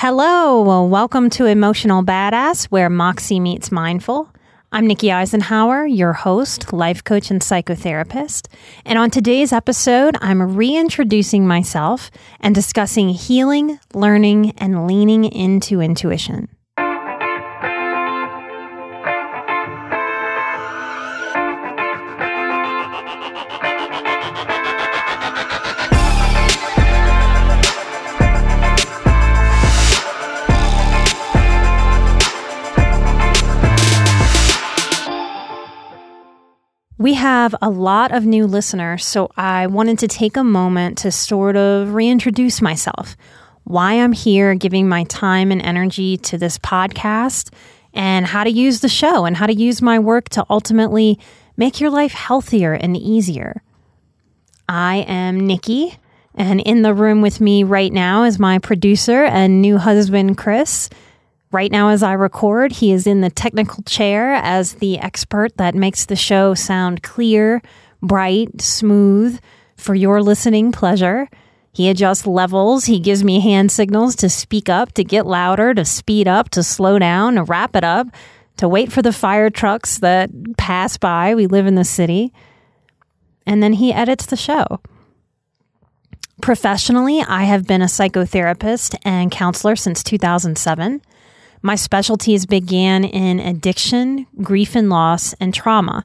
Hello, welcome to Emotional Badass, where Moxie meets Mindful. I'm Nikki Eisenhauer, your host, life coach, and psychotherapist. And on today's episode, I'm reintroducing myself and discussing healing, learning, and leaning into intuition. Have a lot of new listeners, so I wanted to take a moment to sort of reintroduce myself, why I'm here giving my time and energy to this podcast, and how to use the show and how to use my work to ultimately make your life healthier and easier. I am Nikki, and in the room with me right now is my producer and new husband, Chris. Right now, as I record, he is in the technical chair as the expert that makes the show sound clear, bright, smooth for your listening pleasure. He adjusts levels. He gives me hand signals to speak up, to get louder, to speed up, to slow down, to wrap it up, to wait for the fire trucks that pass by. We live in the city. And then he edits the show. Professionally, I have been a psychotherapist and counselor since 2007. My specialties began in addiction, grief and loss, and trauma,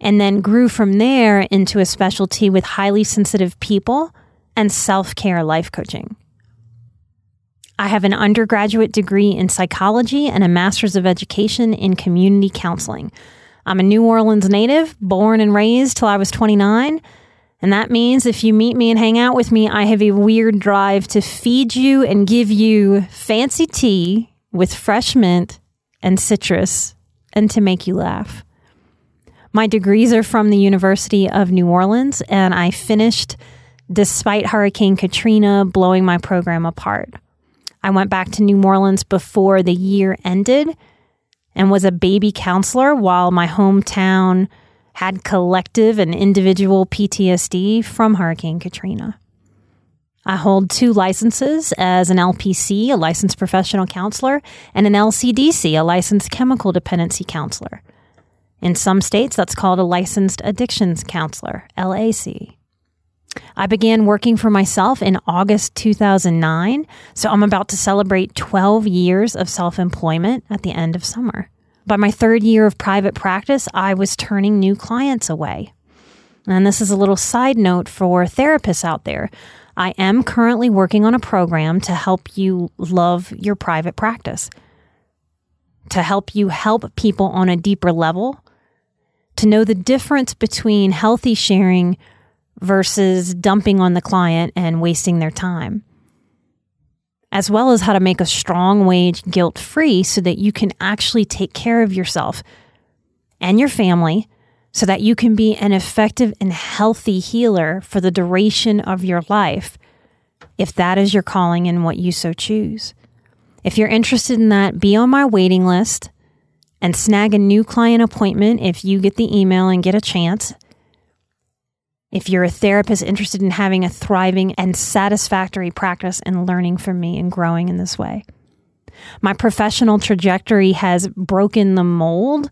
and then grew from there into a specialty with highly sensitive people and self care life coaching. I have an undergraduate degree in psychology and a master's of education in community counseling. I'm a New Orleans native, born and raised till I was 29. And that means if you meet me and hang out with me, I have a weird drive to feed you and give you fancy tea with fresh mint and citrus and to make you laugh. My degrees are from the University of New Orleans, and I finished despite Hurricane Katrina blowing my program apart. I went back to New Orleans before the year ended and was a baby counselor while my hometown had collective and individual PTSD from Hurricane Katrina. I hold two licenses as an LPC, a licensed professional counselor, and an LCDC, a licensed chemical dependency counselor. In some states, that's called a licensed addictions counselor, LAC. I began working for myself in August 2009, so I'm about to celebrate 12 years of self employment at the end of summer. By my third year of private practice, I was turning new clients away. And this is a little side note for therapists out there. I am currently working on a program to help you love your private practice, to help you help people on a deeper level, to know the difference between healthy sharing versus dumping on the client and wasting their time, as well as how to make a strong wage guilt free so that you can actually take care of yourself and your family so that you can be an effective and healthy healer for the duration of your life, if that is your calling and what you so choose. If you're interested in that, be on my waiting list and snag a new client appointment if you get the email and get a chance. If you're a therapist interested in having a thriving and satisfactory practice and learning from me and growing in this way. My professional trajectory has broken the mold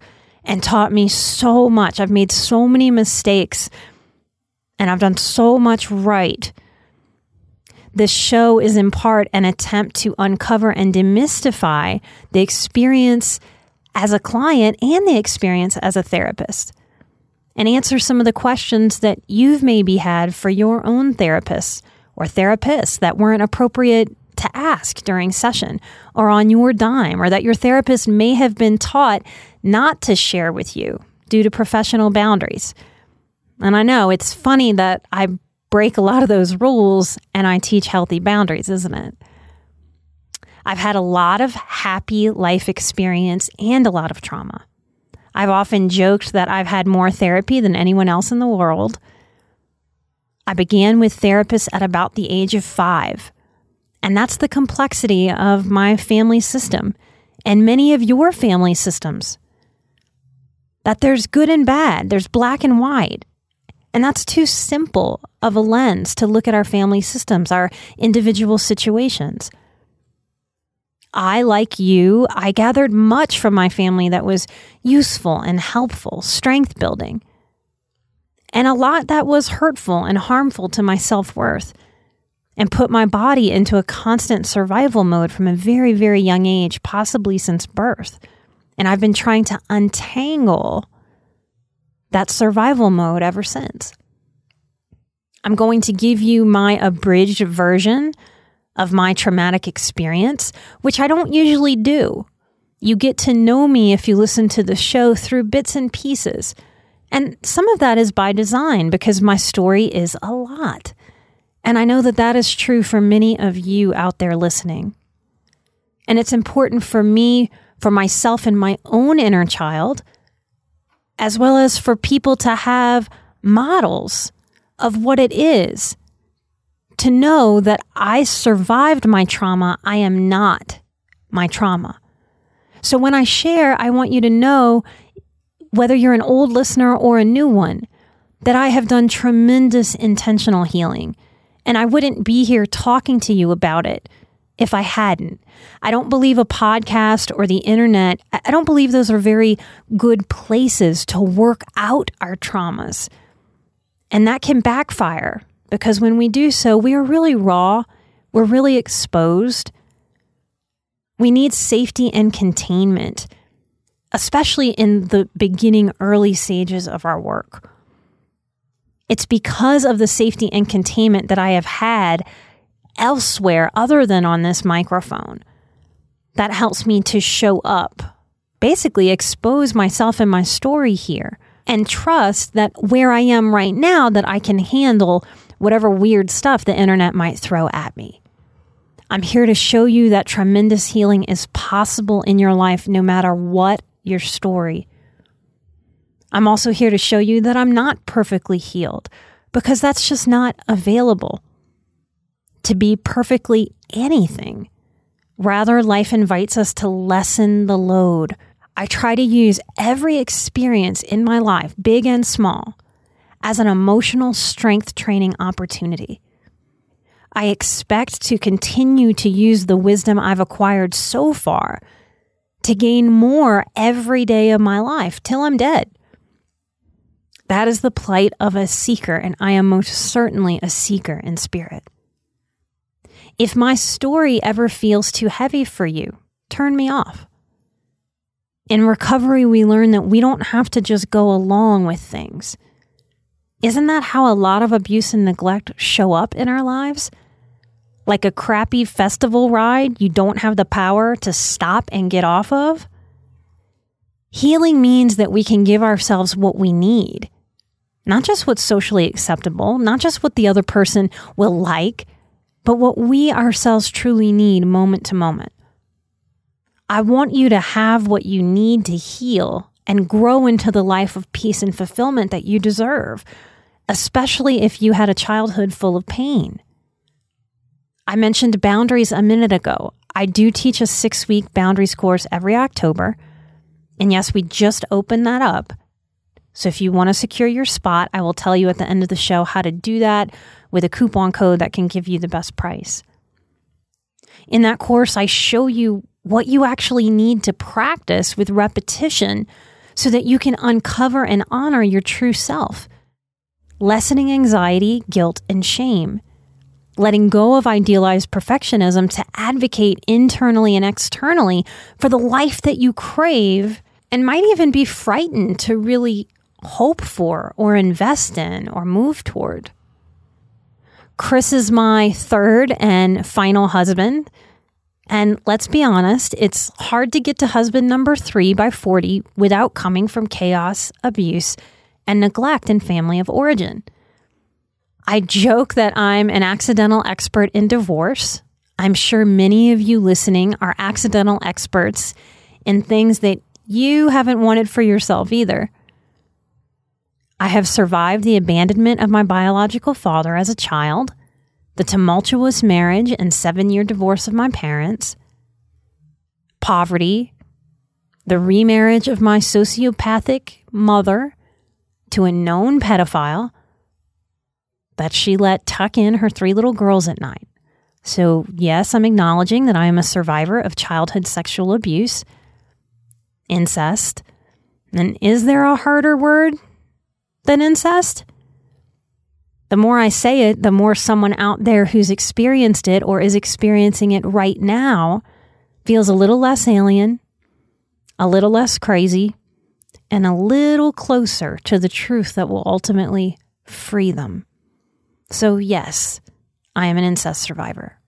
and taught me so much. I've made so many mistakes and I've done so much right. This show is in part an attempt to uncover and demystify the experience as a client and the experience as a therapist and answer some of the questions that you've maybe had for your own therapists or therapists that weren't appropriate to ask during session or on your dime, or that your therapist may have been taught not to share with you due to professional boundaries. And I know it's funny that I break a lot of those rules and I teach healthy boundaries, isn't it? I've had a lot of happy life experience and a lot of trauma. I've often joked that I've had more therapy than anyone else in the world. I began with therapists at about the age of five. And that's the complexity of my family system and many of your family systems. That there's good and bad, there's black and white. And that's too simple of a lens to look at our family systems, our individual situations. I, like you, I gathered much from my family that was useful and helpful, strength building, and a lot that was hurtful and harmful to my self worth, and put my body into a constant survival mode from a very, very young age, possibly since birth. And I've been trying to untangle that survival mode ever since. I'm going to give you my abridged version of my traumatic experience, which I don't usually do. You get to know me if you listen to the show through bits and pieces. And some of that is by design because my story is a lot. And I know that that is true for many of you out there listening. And it's important for me, for myself and my own inner child, as well as for people to have models of what it is to know that I survived my trauma. I am not my trauma. So when I share, I want you to know, whether you're an old listener or a new one, that I have done tremendous intentional healing. And I wouldn't be here talking to you about it if I hadn't. I don't believe a podcast or the internet, I don't believe those are very good places to work out our traumas. And that can backfire because when we do so, we are really raw, we're really exposed. We need safety and containment, especially in the beginning, early stages of our work. It's because of the safety and containment that I have had elsewhere other than on this microphone that helps me to show up, basically expose myself and my story here and trust that where I am right now that I can handle whatever weird stuff the internet might throw at me. I'm here to show you that tremendous healing is possible in your life no matter what your story. I'm also here to show you that I'm not perfectly healed because that's just not available to be perfectly anything. Rather, life invites us to lessen the load. I try to use every experience in my life, big and small, as an emotional strength training opportunity. I expect to continue to use the wisdom I've acquired so far to gain more every day of my life till I'm dead. That is the plight of a seeker, and I am most certainly a seeker in spirit. If my story ever feels too heavy for you, turn me off. In recovery, we learn that we don't have to just go along with things. Isn't that how a lot of abuse and neglect show up in our lives? Like a crappy festival ride you don't have the power to stop and get off of? Healing means that we can give ourselves what we need, not just what's socially acceptable, not just what the other person will like, but what we ourselves truly need moment to moment. I want you to have what you need to heal and grow into the life of peace and fulfillment that you deserve especially if you had a childhood full of pain. I mentioned boundaries a minute ago. I do teach a six week boundaries course every October. And yes, we just opened that up. So if you want to secure your spot, I will tell you at the end of the show how to do that with a coupon code that can give you the best price. In that course, I show you what you actually need to practice with repetition so that you can uncover and honor your true self lessening anxiety, guilt, and shame, letting go of idealized perfectionism to advocate internally and externally for the life that you crave and might even be frightened to really hope for or invest in or move toward. Chris is my third and final husband. And let's be honest, it's hard to get to husband number three by 40 without coming from chaos, abuse, and neglect in family of origin. I joke that I'm an accidental expert in divorce. I'm sure many of you listening are accidental experts in things that you haven't wanted for yourself either. I have survived the abandonment of my biological father as a child, the tumultuous marriage and seven year divorce of my parents, poverty, the remarriage of my sociopathic mother to a known pedophile that she let tuck in her three little girls at night. So, yes, I'm acknowledging that I am a survivor of childhood sexual abuse, incest. And is there a harder word than incest? The more I say it, the more someone out there who's experienced it or is experiencing it right now feels a little less alien, a little less crazy, and a little closer to the truth that will ultimately free them. So, yes, I am an incest survivor.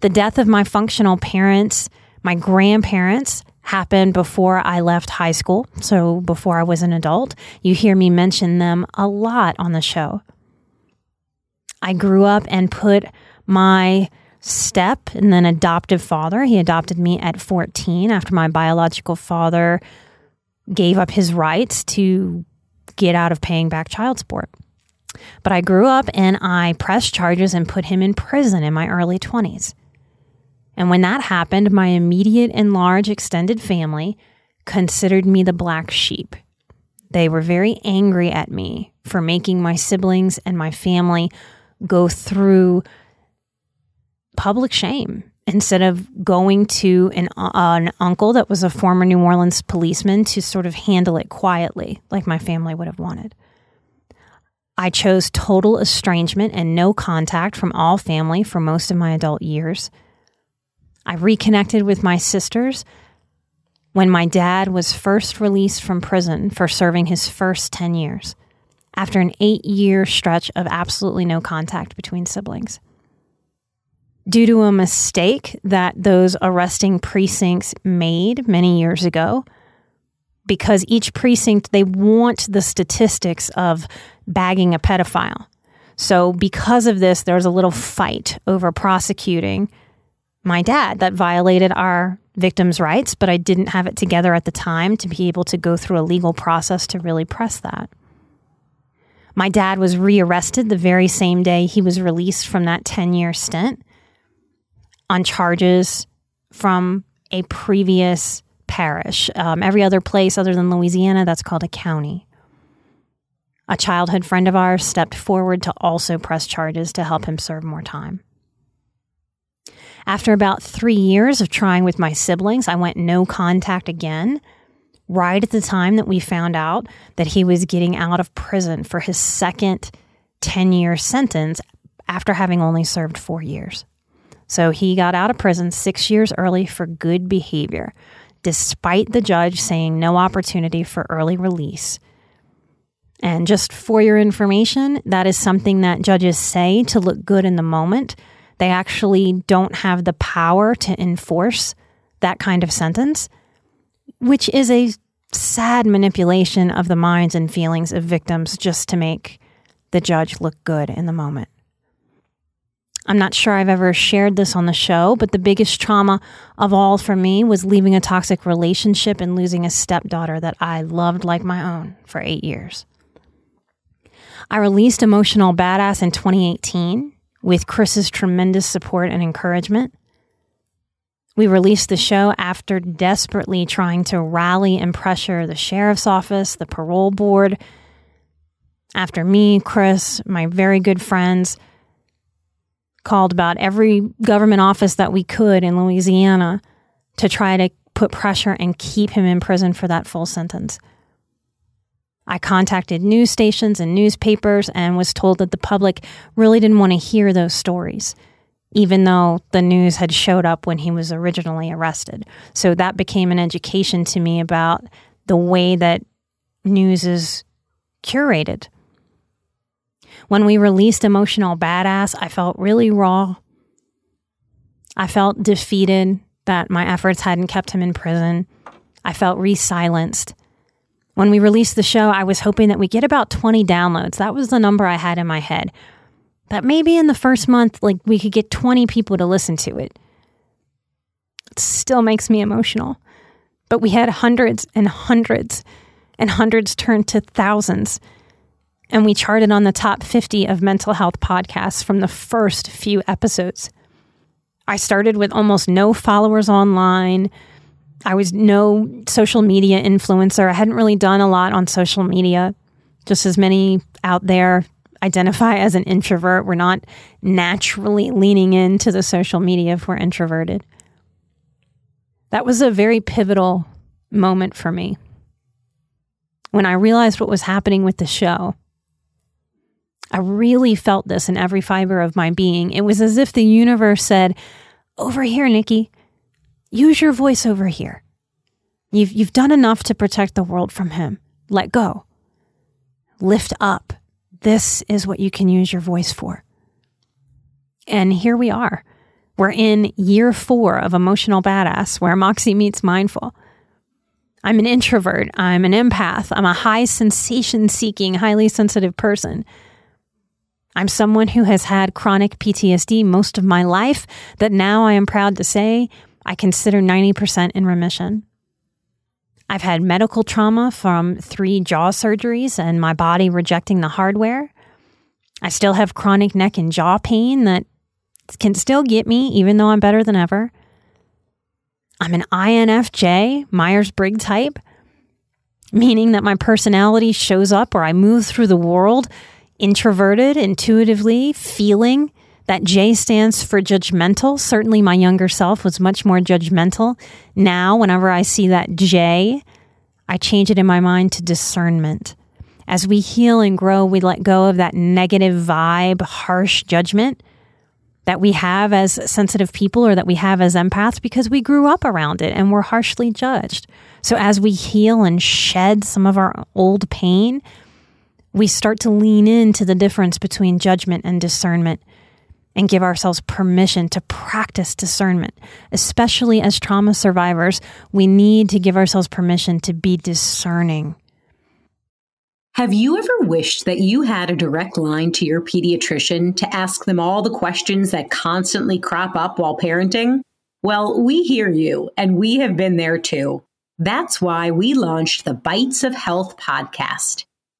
The death of my functional parents, my grandparents, happened before I left high school, so before I was an adult. You hear me mention them a lot on the show. I grew up and put my step and then adoptive father, he adopted me at 14 after my biological father gave up his rights to get out of paying back child support. But I grew up and I pressed charges and put him in prison in my early 20s. And when that happened, my immediate and large extended family considered me the black sheep. They were very angry at me for making my siblings and my family go through public shame instead of going to an, uh, an uncle that was a former New Orleans policeman to sort of handle it quietly, like my family would have wanted. I chose total estrangement and no contact from all family for most of my adult years. I reconnected with my sisters when my dad was first released from prison for serving his first 10 years, after an eight year stretch of absolutely no contact between siblings. Due to a mistake that those arresting precincts made many years ago, because each precinct, they want the statistics of bagging a pedophile. So, because of this, there was a little fight over prosecuting my dad that violated our victims' rights, but I didn't have it together at the time to be able to go through a legal process to really press that. My dad was rearrested the very same day he was released from that 10 year stint on charges from a previous parish. Um, every other place other than Louisiana, that's called a county. A childhood friend of ours stepped forward to also press charges to help him serve more time. After about three years of trying with my siblings, I went no contact again, right at the time that we found out that he was getting out of prison for his second 10 year sentence after having only served four years. So he got out of prison six years early for good behavior, despite the judge saying no opportunity for early release. And just for your information, that is something that judges say to look good in the moment they actually don't have the power to enforce that kind of sentence, which is a sad manipulation of the minds and feelings of victims just to make the judge look good in the moment. I'm not sure I've ever shared this on the show, but the biggest trauma of all for me was leaving a toxic relationship and losing a stepdaughter that I loved like my own for eight years. I released Emotional Badass in 2018 with Chris's tremendous support and encouragement. We released the show after desperately trying to rally and pressure the sheriff's office, the parole board, after me, Chris, my very good friends, called about every government office that we could in Louisiana to try to put pressure and keep him in prison for that full sentence. I contacted news stations and newspapers and was told that the public really didn't want to hear those stories even though the news had showed up when he was originally arrested. So that became an education to me about the way that news is curated. When we released Emotional Badass, I felt really raw. I felt defeated that my efforts hadn't kept him in prison. I felt re silenced. When we released the show, I was hoping that we get about 20 downloads. That was the number I had in my head. That maybe in the first month, like we could get 20 people to listen to it. It still makes me emotional. But we had hundreds and hundreds and hundreds turned to thousands. And we charted on the top 50 of mental health podcasts from the first few episodes. I started with almost no followers online. I was no social media influencer. I hadn't really done a lot on social media. Just as many out there identify as an introvert. We're not naturally leaning into the social media if we're introverted. That was a very pivotal moment for me. When I realized what was happening with the show, I really felt this in every fiber of my being. It was as if the universe said, Over here, Nikki, use your voice over here. You've, you've done enough to protect the world from him. Let go. Lift up. This is what you can use your voice for. And here we are. We're in year four of Emotional Badass, where Moxie meets Mindful. I'm an introvert. I'm an empath. I'm a high sensation seeking, highly sensitive person. I'm someone who has had chronic PTSD most of my life that now I am proud to say I consider 90% in remission. I've had medical trauma from three jaw surgeries and my body rejecting the hardware. I still have chronic neck and jaw pain that can still get me, even though I'm better than ever. I'm an INFJ, Myers Briggs type, meaning that my personality shows up or I move through the world introverted, intuitively, feeling. That J stands for judgmental. Certainly, my younger self was much more judgmental. Now, whenever I see that J, I change it in my mind to discernment. As we heal and grow, we let go of that negative vibe, harsh judgment that we have as sensitive people or that we have as empaths because we grew up around it and we're harshly judged. So, as we heal and shed some of our old pain, we start to lean into the difference between judgment and discernment and give ourselves permission to practice discernment. Especially as trauma survivors, we need to give ourselves permission to be discerning. Have you ever wished that you had a direct line to your pediatrician to ask them all the questions that constantly crop up while parenting? Well, we hear you, and we have been there too. That's why we launched the Bites of Health podcast.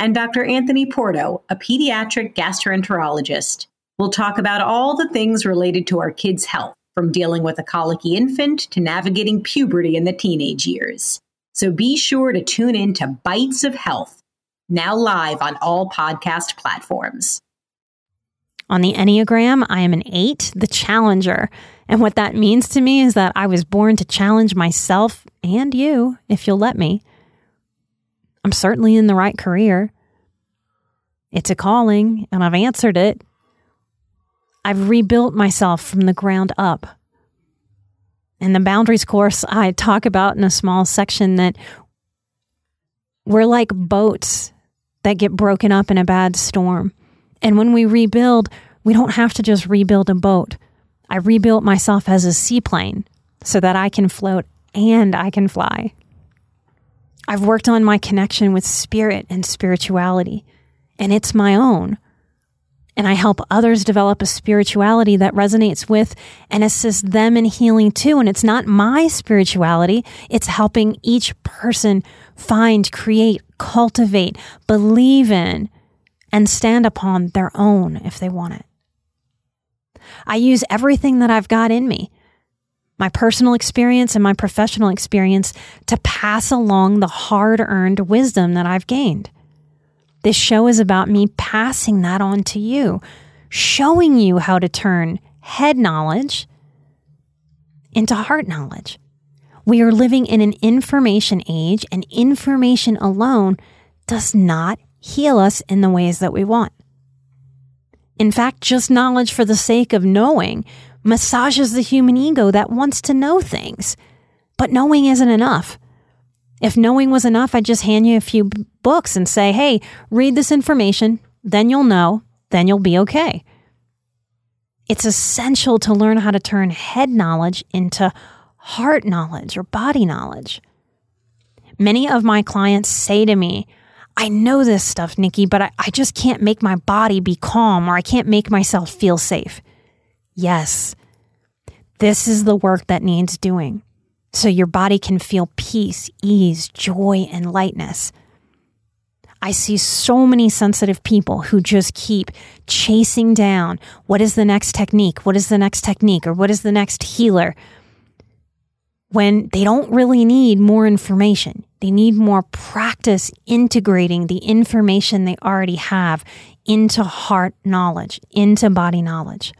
and Dr. Anthony Porto, a pediatric gastroenterologist. We'll talk about all the things related to our kids' health, from dealing with a colicky infant to navigating puberty in the teenage years. So be sure to tune in to Bites of Health, now live on all podcast platforms. On the Enneagram, I am an eight, the challenger. And what that means to me is that I was born to challenge myself and you, if you'll let me. I'm certainly in the right career. It's a calling, and I've answered it. I've rebuilt myself from the ground up. In the boundaries course, I talk about in a small section that we're like boats that get broken up in a bad storm. And when we rebuild, we don't have to just rebuild a boat. I rebuilt myself as a seaplane so that I can float and I can fly. I've worked on my connection with spirit and spirituality, and it's my own. And I help others develop a spirituality that resonates with and assists them in healing too. And it's not my spirituality, it's helping each person find, create, cultivate, believe in, and stand upon their own if they want it. I use everything that I've got in me my personal experience and my professional experience to pass along the hard earned wisdom that I've gained. This show is about me passing that on to you, showing you how to turn head knowledge into heart knowledge. We are living in an information age, and information alone does not heal us in the ways that we want. In fact, just knowledge for the sake of knowing massages the human ego that wants to know things. But knowing isn't enough. If knowing was enough, I'd just hand you a few books and say, hey, read this information, then you'll know, then you'll be okay. It's essential to learn how to turn head knowledge into heart knowledge or body knowledge. Many of my clients say to me, I know this stuff, Nikki, but I, I just can't make my body be calm or I can't make myself feel safe. Yes, this is the work that needs doing so your body can feel peace, ease, joy, and lightness. I see so many sensitive people who just keep chasing down what is the next technique? What is the next technique? Or what is the next healer? When they don't really need more information. They need more practice integrating the information they already have into heart knowledge, into body knowledge.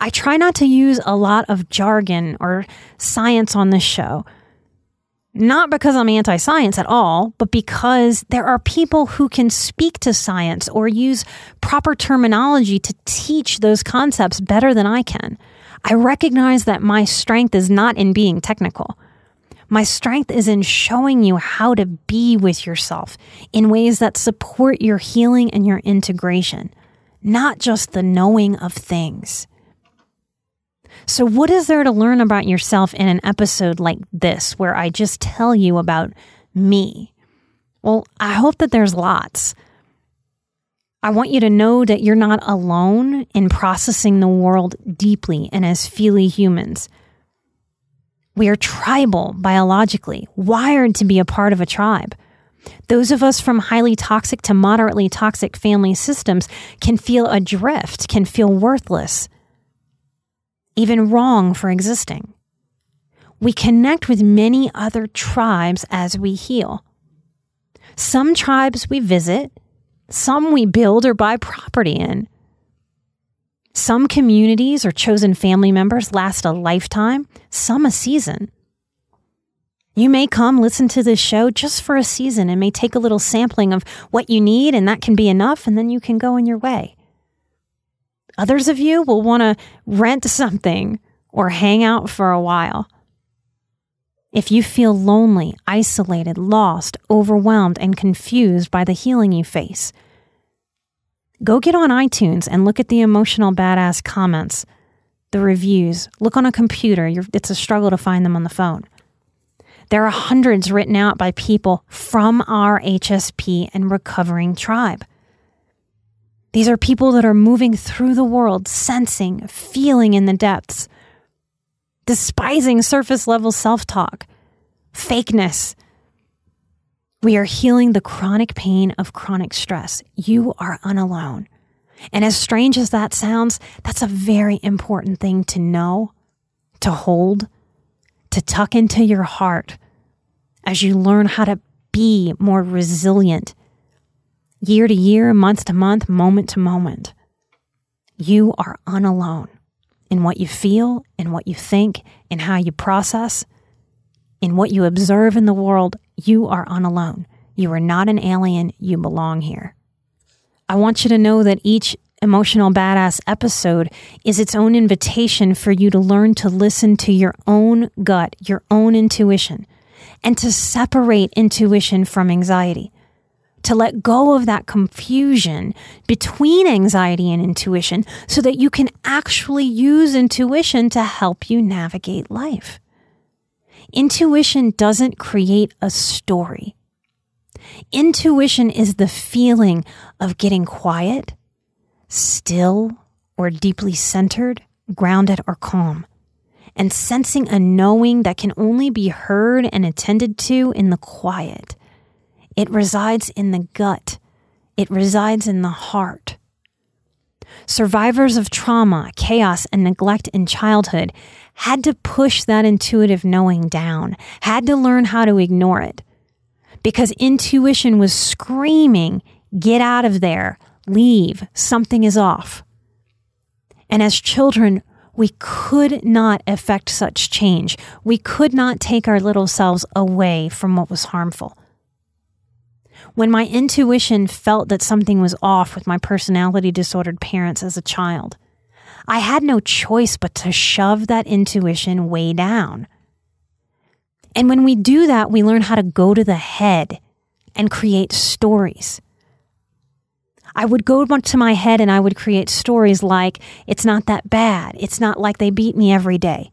I try not to use a lot of jargon or science on this show. Not because I'm anti science at all, but because there are people who can speak to science or use proper terminology to teach those concepts better than I can. I recognize that my strength is not in being technical. My strength is in showing you how to be with yourself in ways that support your healing and your integration, not just the knowing of things. So, what is there to learn about yourself in an episode like this, where I just tell you about me? Well, I hope that there's lots. I want you to know that you're not alone in processing the world deeply and as feely humans. We are tribal biologically, wired to be a part of a tribe. Those of us from highly toxic to moderately toxic family systems can feel adrift, can feel worthless, even wrong for existing. We connect with many other tribes as we heal. Some tribes we visit, some we build or buy property in. Some communities or chosen family members last a lifetime, some a season. You may come listen to this show just for a season and may take a little sampling of what you need, and that can be enough, and then you can go on your way. Others of you will want to rent something or hang out for a while. If you feel lonely, isolated, lost, overwhelmed, and confused by the healing you face, go get on iTunes and look at the emotional badass comments, the reviews. Look on a computer, You're, it's a struggle to find them on the phone. There are hundreds written out by people from our HSP and recovering tribe. These are people that are moving through the world, sensing, feeling in the depths, despising surface level self talk, fakeness. We are healing the chronic pain of chronic stress. You are unalone. And as strange as that sounds, that's a very important thing to know, to hold, to tuck into your heart as you learn how to be more resilient year to year, month to month, moment to moment. You are unalone in what you feel, in what you think, in how you process, in what you observe in the world. You are unalone. You are not an alien. You belong here. I want you to know that each emotional badass episode is its own invitation for you to learn to listen to your own gut, your own intuition, and to separate intuition from anxiety to let go of that confusion between anxiety and intuition so that you can actually use intuition to help you navigate life. Intuition doesn't create a story. Intuition is the feeling of getting quiet, still, or deeply centered, grounded, or calm, and sensing a knowing that can only be heard and attended to in the quiet it resides in the gut, it resides in the heart. Survivors of trauma, chaos, and neglect in childhood had to push that intuitive knowing down, had to learn how to ignore it. Because intuition was screaming, get out of there, leave, something is off. And as children, we could not effect such change. We could not take our little selves away from what was harmful. When my intuition felt that something was off with my personality disordered parents as a child, I had no choice but to shove that intuition way down. And when we do that, we learn how to go to the head and create stories. I would go to my head and I would create stories like, it's not that bad. It's not like they beat me every day.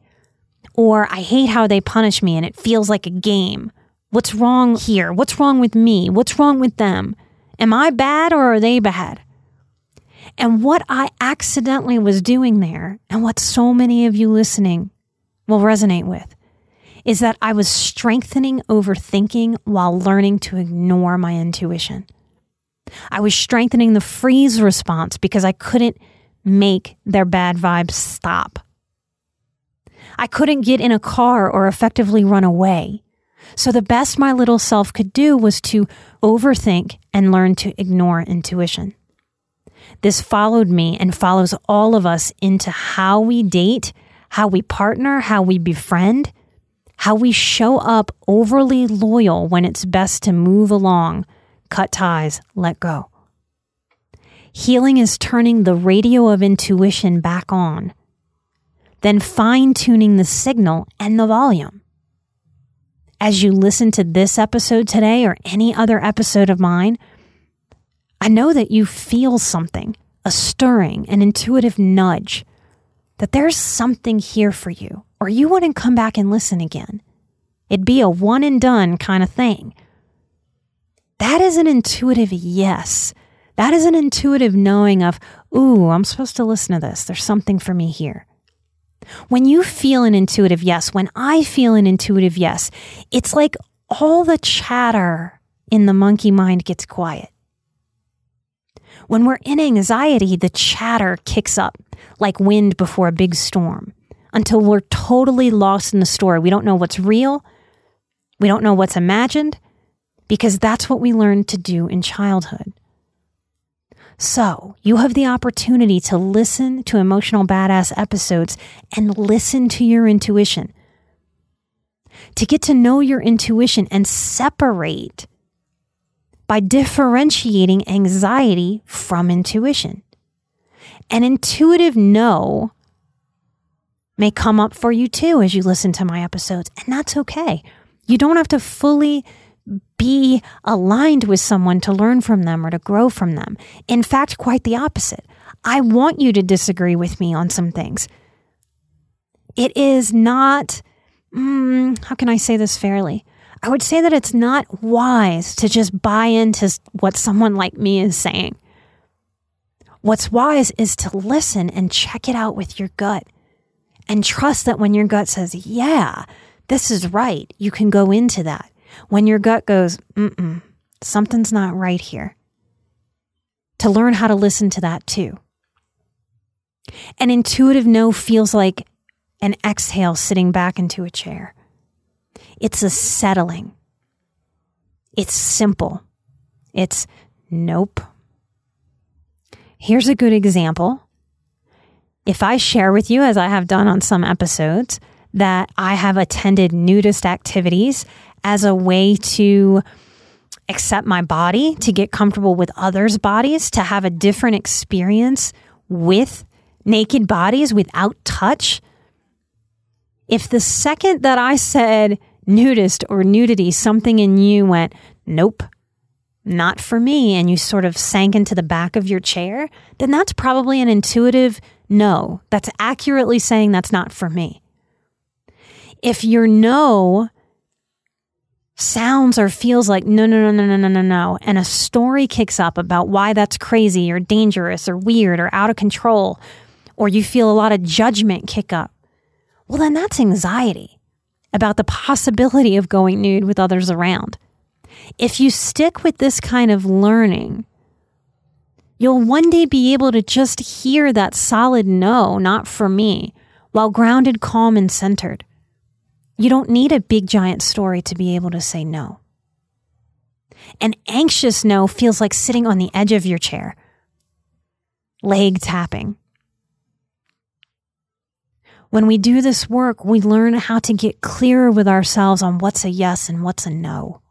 Or I hate how they punish me and it feels like a game. What's wrong here? What's wrong with me? What's wrong with them? Am I bad or are they bad? And what I accidentally was doing there, and what so many of you listening will resonate with, is that I was strengthening overthinking while learning to ignore my intuition. I was strengthening the freeze response because I couldn't make their bad vibes stop. I couldn't get in a car or effectively run away. So the best my little self could do was to overthink and learn to ignore intuition. This followed me and follows all of us into how we date, how we partner, how we befriend, how we show up overly loyal when it's best to move along, cut ties, let go. Healing is turning the radio of intuition back on, then fine tuning the signal and the volume. As you listen to this episode today or any other episode of mine, I know that you feel something, a stirring, an intuitive nudge, that there's something here for you, or you wouldn't come back and listen again. It'd be a one and done kind of thing. That is an intuitive yes. That is an intuitive knowing of, ooh, I'm supposed to listen to this. There's something for me here. When you feel an intuitive yes, when I feel an intuitive yes, it's like all the chatter in the monkey mind gets quiet. When we're in anxiety, the chatter kicks up like wind before a big storm until we're totally lost in the story. We don't know what's real. We don't know what's imagined because that's what we learned to do in childhood. So, you have the opportunity to listen to emotional badass episodes and listen to your intuition. To get to know your intuition and separate by differentiating anxiety from intuition. An intuitive no may come up for you too as you listen to my episodes, and that's okay. You don't have to fully be aligned with someone to learn from them or to grow from them. In fact, quite the opposite. I want you to disagree with me on some things. It is not, mm, how can I say this fairly? I would say that it's not wise to just buy into what someone like me is saying. What's wise is to listen and check it out with your gut and trust that when your gut says, yeah, this is right, you can go into that. When your gut goes, mm mm, something's not right here, to learn how to listen to that too. An intuitive no feels like an exhale sitting back into a chair. It's a settling. It's simple. It's nope. Here's a good example. If I share with you, as I have done on some episodes, that I have attended nudist activities as a way to accept my body, to get comfortable with others' bodies, to have a different experience with naked bodies without touch. If the second that I said, nudist or nudity, something in you went, nope, not for me, and you sort of sank into the back of your chair, then that's probably an intuitive no. That's accurately saying that's not for me. If your no sounds or feels like no, no, no, no, no, no, no, no. And a story kicks up about why that's crazy or dangerous or weird or out of control, or you feel a lot of judgment kick up, well, then that's anxiety about the possibility of going nude with others around. If you stick with this kind of learning, you'll one day be able to just hear that solid no, not for me, while grounded, calm, and centered. You don't need a big giant story to be able to say no. An anxious no feels like sitting on the edge of your chair, leg tapping. When we do this work, we learn how to get clearer with ourselves on what's a yes and what's a no.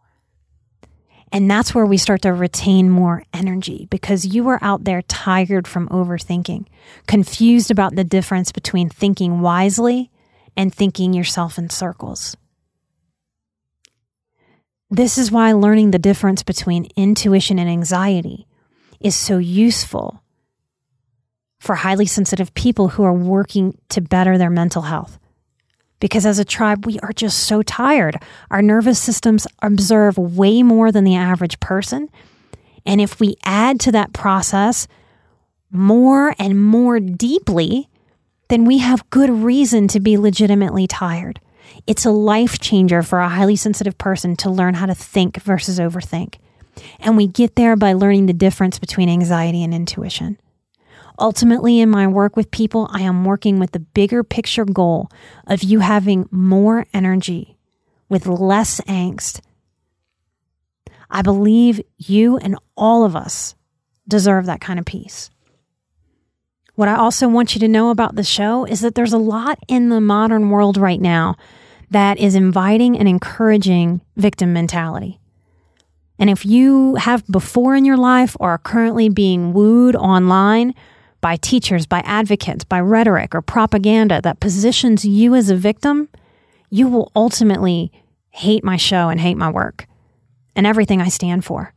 And that's where we start to retain more energy because you are out there tired from overthinking, confused about the difference between thinking wisely and thinking yourself in circles. This is why learning the difference between intuition and anxiety is so useful for highly sensitive people who are working to better their mental health. Because as a tribe, we are just so tired. Our nervous systems observe way more than the average person. And if we add to that process more and more deeply, then we have good reason to be legitimately tired. It's a life changer for a highly sensitive person to learn how to think versus overthink. And we get there by learning the difference between anxiety and intuition. Ultimately, in my work with people, I am working with the bigger picture goal of you having more energy with less angst. I believe you and all of us deserve that kind of peace. What I also want you to know about the show is that there's a lot in the modern world right now that is inviting and encouraging victim mentality. And if you have before in your life or are currently being wooed online by teachers, by advocates, by rhetoric or propaganda that positions you as a victim, you will ultimately hate my show and hate my work and everything I stand for.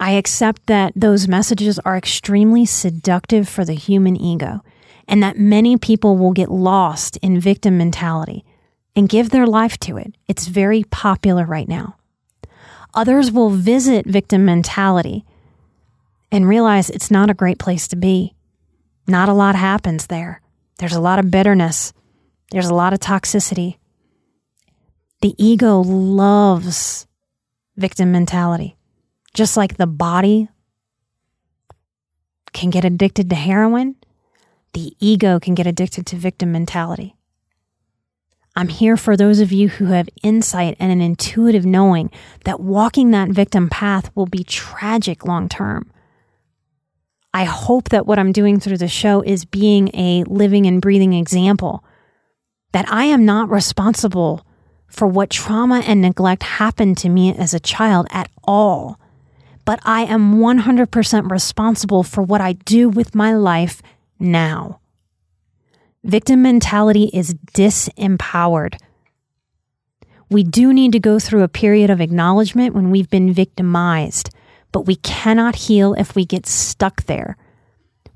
I accept that those messages are extremely seductive for the human ego and that many people will get lost in victim mentality and give their life to it. It's very popular right now. Others will visit victim mentality and realize it's not a great place to be. Not a lot happens there. There's a lot of bitterness, there's a lot of toxicity. The ego loves victim mentality, just like the body can get addicted to heroin, the ego can get addicted to victim mentality. I'm here for those of you who have insight and an intuitive knowing that walking that victim path will be tragic long term. I hope that what I'm doing through the show is being a living and breathing example that I am not responsible for what trauma and neglect happened to me as a child at all, but I am 100% responsible for what I do with my life now. Victim mentality is disempowered. We do need to go through a period of acknowledgement when we've been victimized but we cannot heal if we get stuck there.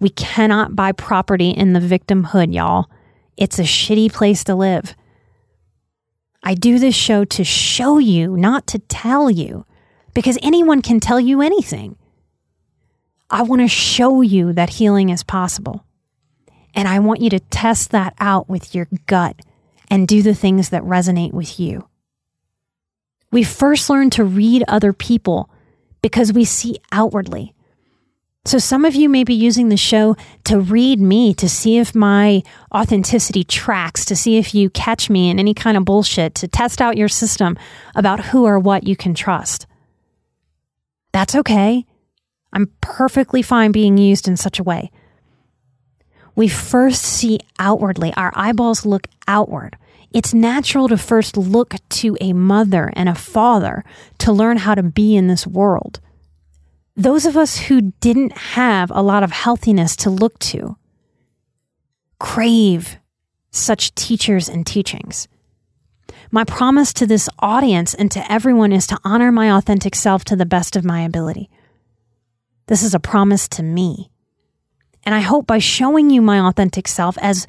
We cannot buy property in the victimhood, y'all. It's a shitty place to live. I do this show to show you, not to tell you, because anyone can tell you anything. I want to show you that healing is possible. And I want you to test that out with your gut and do the things that resonate with you. We first learn to read other people because we see outwardly. So, some of you may be using the show to read me to see if my authenticity tracks, to see if you catch me in any kind of bullshit, to test out your system about who or what you can trust. That's okay. I'm perfectly fine being used in such a way. We first see outwardly, our eyeballs look outward. It's natural to first look to a mother and a father to learn how to be in this world. Those of us who didn't have a lot of healthiness to look to crave such teachers and teachings. My promise to this audience and to everyone is to honor my authentic self to the best of my ability. This is a promise to me. And I hope by showing you my authentic self as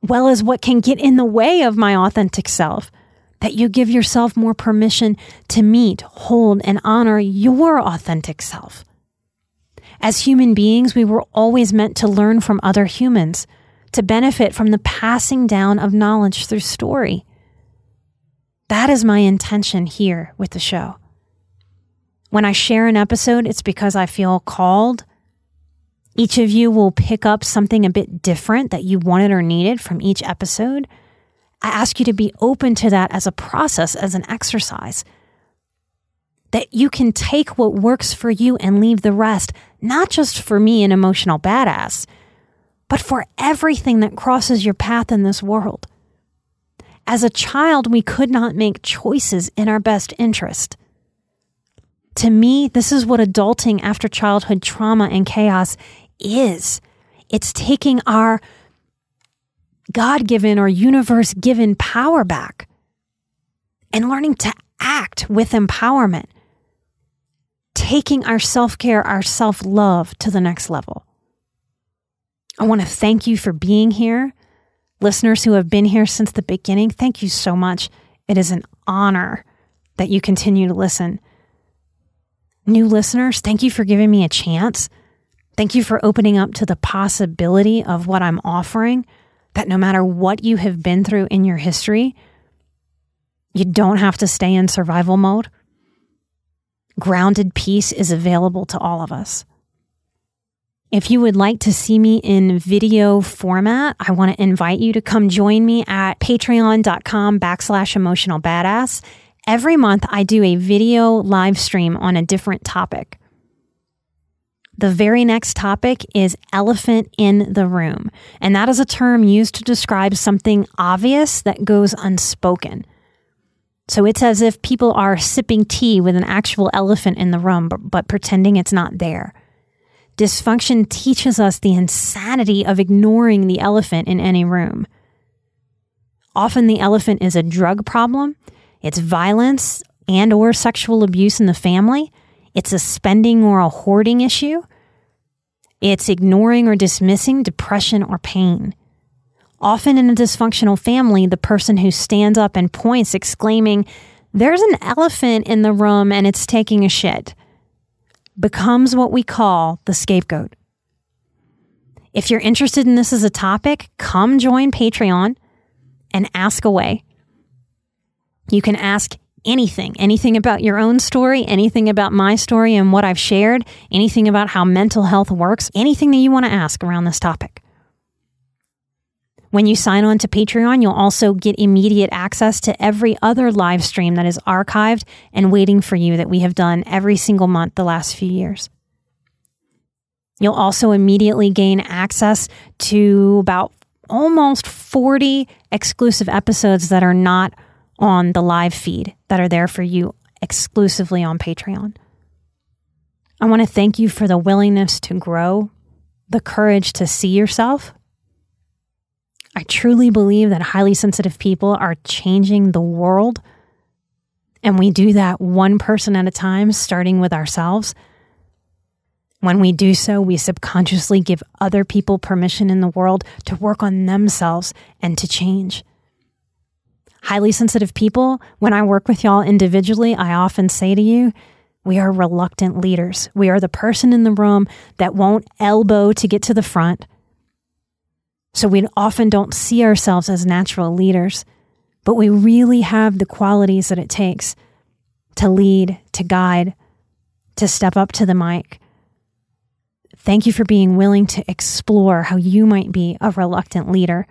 well as what can get in the way of my authentic self. That you give yourself more permission to meet, hold, and honor your authentic self. As human beings, we were always meant to learn from other humans, to benefit from the passing down of knowledge through story. That is my intention here with the show. When I share an episode, it's because I feel called. Each of you will pick up something a bit different that you wanted or needed from each episode. I ask you to be open to that as a process, as an exercise. That you can take what works for you and leave the rest, not just for me, an emotional badass, but for everything that crosses your path in this world. As a child, we could not make choices in our best interest. To me, this is what adulting after childhood trauma and chaos is. It's taking our God given or universe given power back and learning to act with empowerment, taking our self care, our self love to the next level. I want to thank you for being here. Listeners who have been here since the beginning, thank you so much. It is an honor that you continue to listen. New listeners, thank you for giving me a chance. Thank you for opening up to the possibility of what I'm offering, that no matter what you have been through in your history, you don't have to stay in survival mode. Grounded peace is available to all of us. If you would like to see me in video format, I want to invite you to come join me at patreon.com backslash emotional badass. Every month, I do a video live stream on a different topic. The very next topic is elephant in the room. And that is a term used to describe something obvious that goes unspoken. So it's as if people are sipping tea with an actual elephant in the room, but, but pretending it's not there. Dysfunction teaches us the insanity of ignoring the elephant in any room. Often the elephant is a drug problem, it's violence and or sexual abuse in the family, it's a spending or a hoarding issue. It's ignoring or dismissing depression or pain. Often in a dysfunctional family, the person who stands up and points, exclaiming, There's an elephant in the room and it's taking a shit, becomes what we call the scapegoat. If you're interested in this as a topic, come join Patreon and ask away. You can ask anything, anything about your own story, anything about my story and what I've shared, anything about how mental health works, anything that you want to ask around this topic. When you sign on to Patreon, you'll also get immediate access to every other live stream that is archived and waiting for you that we have done every single month the last few years. You'll also immediately gain access to about almost 40 exclusive episodes that are not on the live feed that are there for you exclusively on Patreon. I want to thank you for the willingness to grow, the courage to see yourself. I truly believe that highly sensitive people are changing the world. And we do that one person at a time, starting with ourselves. When we do so, we subconsciously give other people permission in the world to work on themselves and to change highly sensitive people, when I work with y'all individually, I often say to you, we are reluctant leaders. We are the person in the room that won't elbow to get to the front. So we often don't see ourselves as natural leaders, but we really have the qualities that it takes to lead, to guide, to step up to the mic. Thank you for being willing to explore how you might be a reluctant leader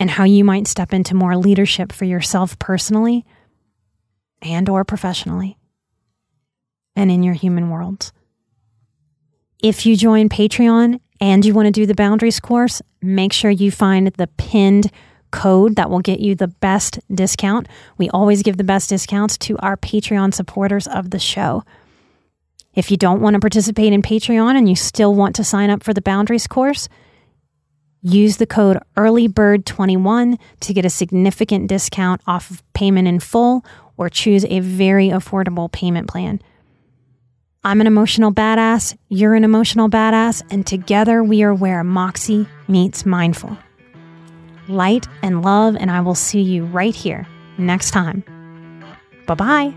and how you might step into more leadership for yourself personally and or professionally and in your human worlds. If you join Patreon and you want to do the boundaries course, make sure you find the pinned code that will get you the best discount. We always give the best discounts to our Patreon supporters of the show. If you don't want to participate in Patreon and you still want to sign up for the boundaries course, Use the code EARLYBIRD21 to get a significant discount off of payment in full or choose a very affordable payment plan. I'm an emotional badass, you're an emotional badass, and together we are where Moxie meets mindful. Light and love, and I will see you right here next time. Bye bye.